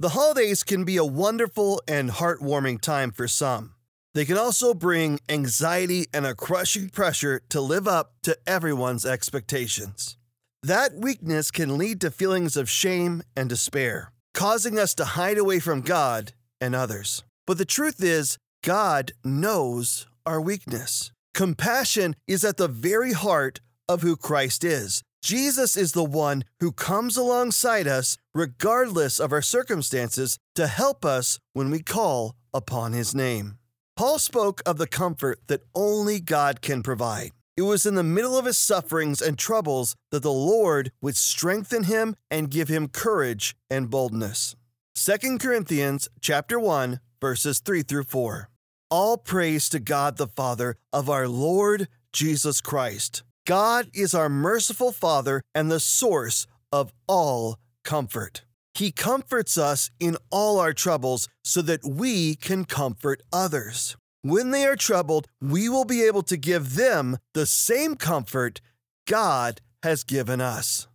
The holidays can be a wonderful and heartwarming time for some. They can also bring anxiety and a crushing pressure to live up to everyone's expectations. That weakness can lead to feelings of shame and despair, causing us to hide away from God and others. But the truth is, God knows our weakness. Compassion is at the very heart of who Christ is. Jesus is the one who comes alongside us, regardless of our circumstances, to help us when we call upon his name. Paul spoke of the comfort that only God can provide. It was in the middle of his sufferings and troubles that the Lord would strengthen him and give him courage and boldness. 2 Corinthians chapter 1 verses 3 through 4. All praise to God the Father of our Lord Jesus Christ. God is our merciful Father and the source of all comfort. He comforts us in all our troubles so that we can comfort others. When they are troubled, we will be able to give them the same comfort God has given us.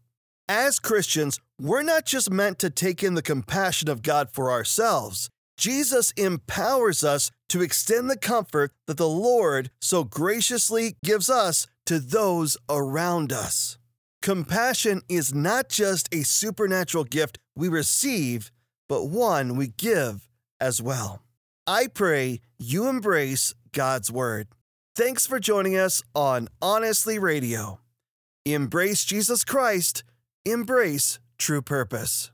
As Christians, we're not just meant to take in the compassion of God for ourselves. Jesus empowers us to extend the comfort that the Lord so graciously gives us to those around us. Compassion is not just a supernatural gift we receive, but one we give as well. I pray you embrace God's Word. Thanks for joining us on Honestly Radio. Embrace Jesus Christ, embrace true purpose.